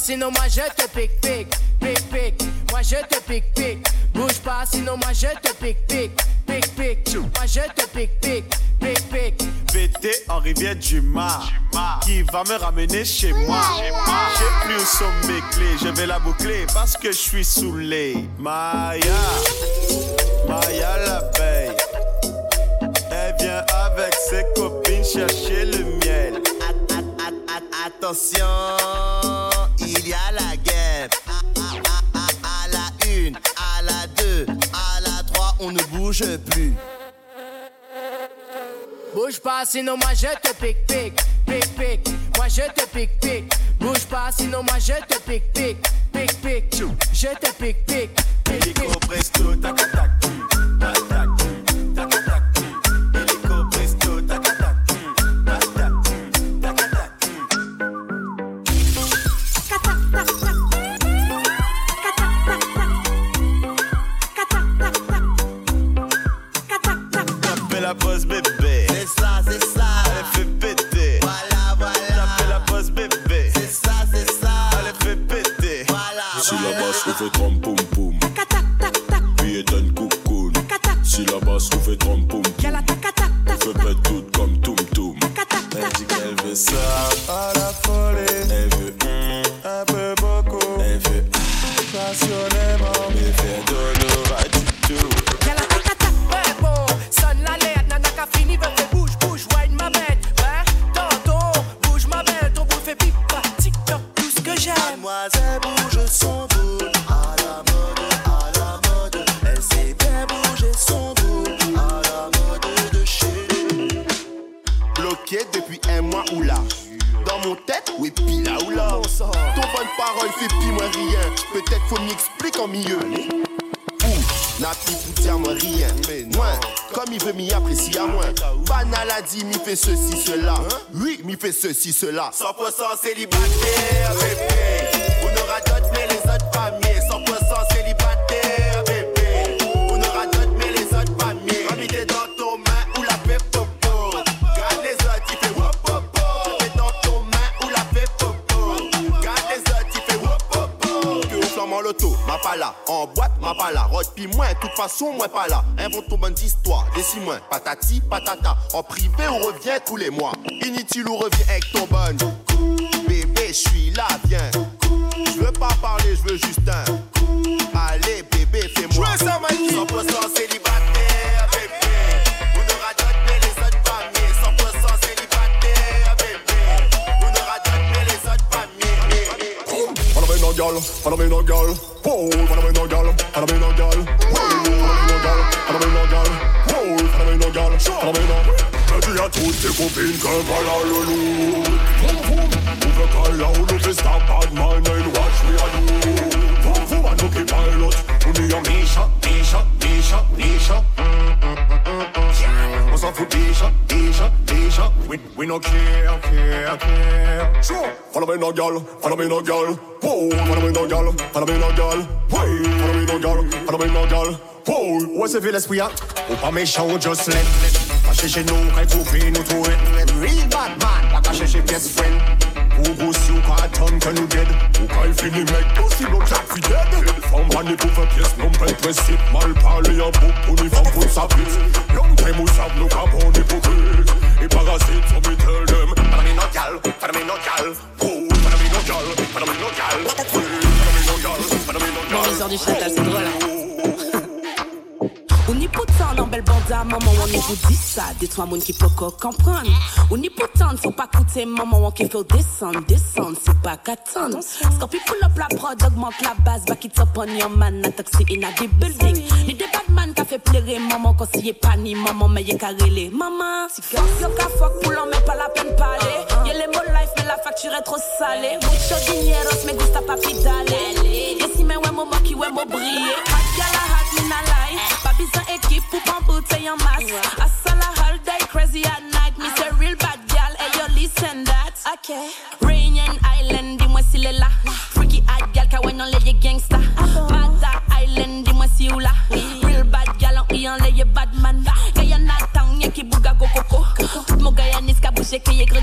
sinon moi je te pique, pique, pique, pique. Moi je te pique, pique. Bouge pas, sinon moi je te pique, pique, pique, pique. Moi je te pique, pique, pique, pique. Pété en rivière du Mar, qui va me ramener chez moi. J'ai plus où sont mes clés, je vais la boucler parce que je suis saoulé. Maya, Maya l'abeille, elle vient avec ses copines chercher le miel. Attention, il y a la guerre. À la une, à la deux, à la trois, on ne bouge plus. Bouge pas, sinon moi je te pique, pique, pique, pique. Moi je te pique, pique. Bouge pas, sinon moi je te pique, pique, pique, pique. Je te pique, pique, pique, pique. fi come boom. Parole fait pis moi rien. Peut-être faut m'y expliquer en milieu. Ou, n'a plus pour dire moi rien. Mais moins, comme il veut m'y apprécier à moins. Banal a dit, m'y fait ceci, cela. Oui, m'y fait ceci, cela. 100% célibataire, bébé. On aura d'autres, mais les autres pas. Là. En boîte, ma pas là. Pis moins, toute façon, moi pas là. Invente ton bonne histoire, décide moins. Patati, patata. En privé, on revient tous les mois. Inutile ou revient avec ton bonne. Bébé, je suis là, viens. Je veux pas parler, je veux juste un. Girl, follow me no girl Oh, follow me no girl, follow me no girl Oh, follow me no girl, follow me no girl Oh, follow me no girl, follow me no Je dis à toutes tes copines que voilà le loup Vroom vroom, ouvre call là où nous fait stop bad man and watch me a do Vroom vroom, I look at pilot On dit à Misha, Misha, Misha, Misha On s'en fout déjà, déjà, déjà We, we no care, care, care. Sure, follow me no girl, follow me no girl. Oh, follow me no girl, follow me no girl. Hey, follow me no girl, follow me no girl. Oh, où est-ce que l'esprit a Ou pas méchant ou just let Pas chercher nous, quand il trouve nous trouver Real bad man, pas qu'à chercher best friend Ou goussi ou quand attendre que nous dead Mal hypocrite Et gal, follow me maman, on y vous dit ça. Dis-toi, moun qui peut quoi comprendre. On y pourtant, faut pas coûter, maman, on qui fait descendre, descendre, c'est pas qu'attendre. Scorpio pull up la prod, augmente la base, back it up on your man, a taxi in a the building. Ni des bad man qui fait plaire, maman, quand c'est pas ni maman, mais y'a carré Maman, si yo ka fuck pour l'en mais pas la peine parler. Y'a les mots life, mais la facture est trop salée. Mucho dineros, me gusta papi dale. Et si me ouais, mon qui ouais, mon briller. Non les gangsta. Mata Island, dis-moi si ou là. Real bad gal, on y en les bad man. Guyana town, y'a qui bouga go coco. Tout mon Guyanese ka bouché qui est gre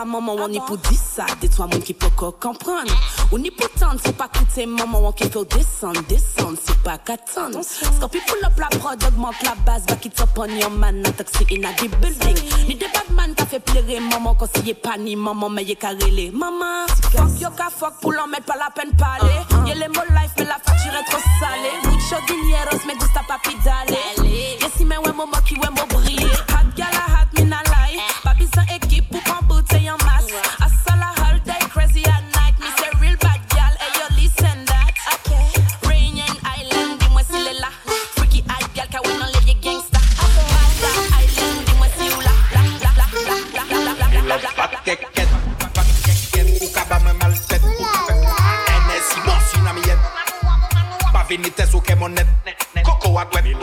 maman on y pour dire ça des toi mon qui peut comprendre. On y peut tendre c'est pas quitter maman on qui faut descendre descendre c'est pas qu'attendre. Scopi pour le plat prod augmente la base va quitter son your man na taxi in a the building ni de batman qui fait pleurer maman quand c'est pas ni maman mais y'est carré les maman fuck yo ka fuck pour l'en mettre pas la peine parler. Y'a les mots life mais la facture est trop salée. Mucho dinero me gusta papi d'aller? Y'a si mais ouais maman qui ouais mon briller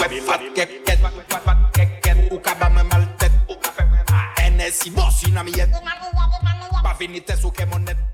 Fat kek ket, fat kek ket Ou ka ba men mal tet E ne si bors yon amiyet Pa vini tes ou ke monet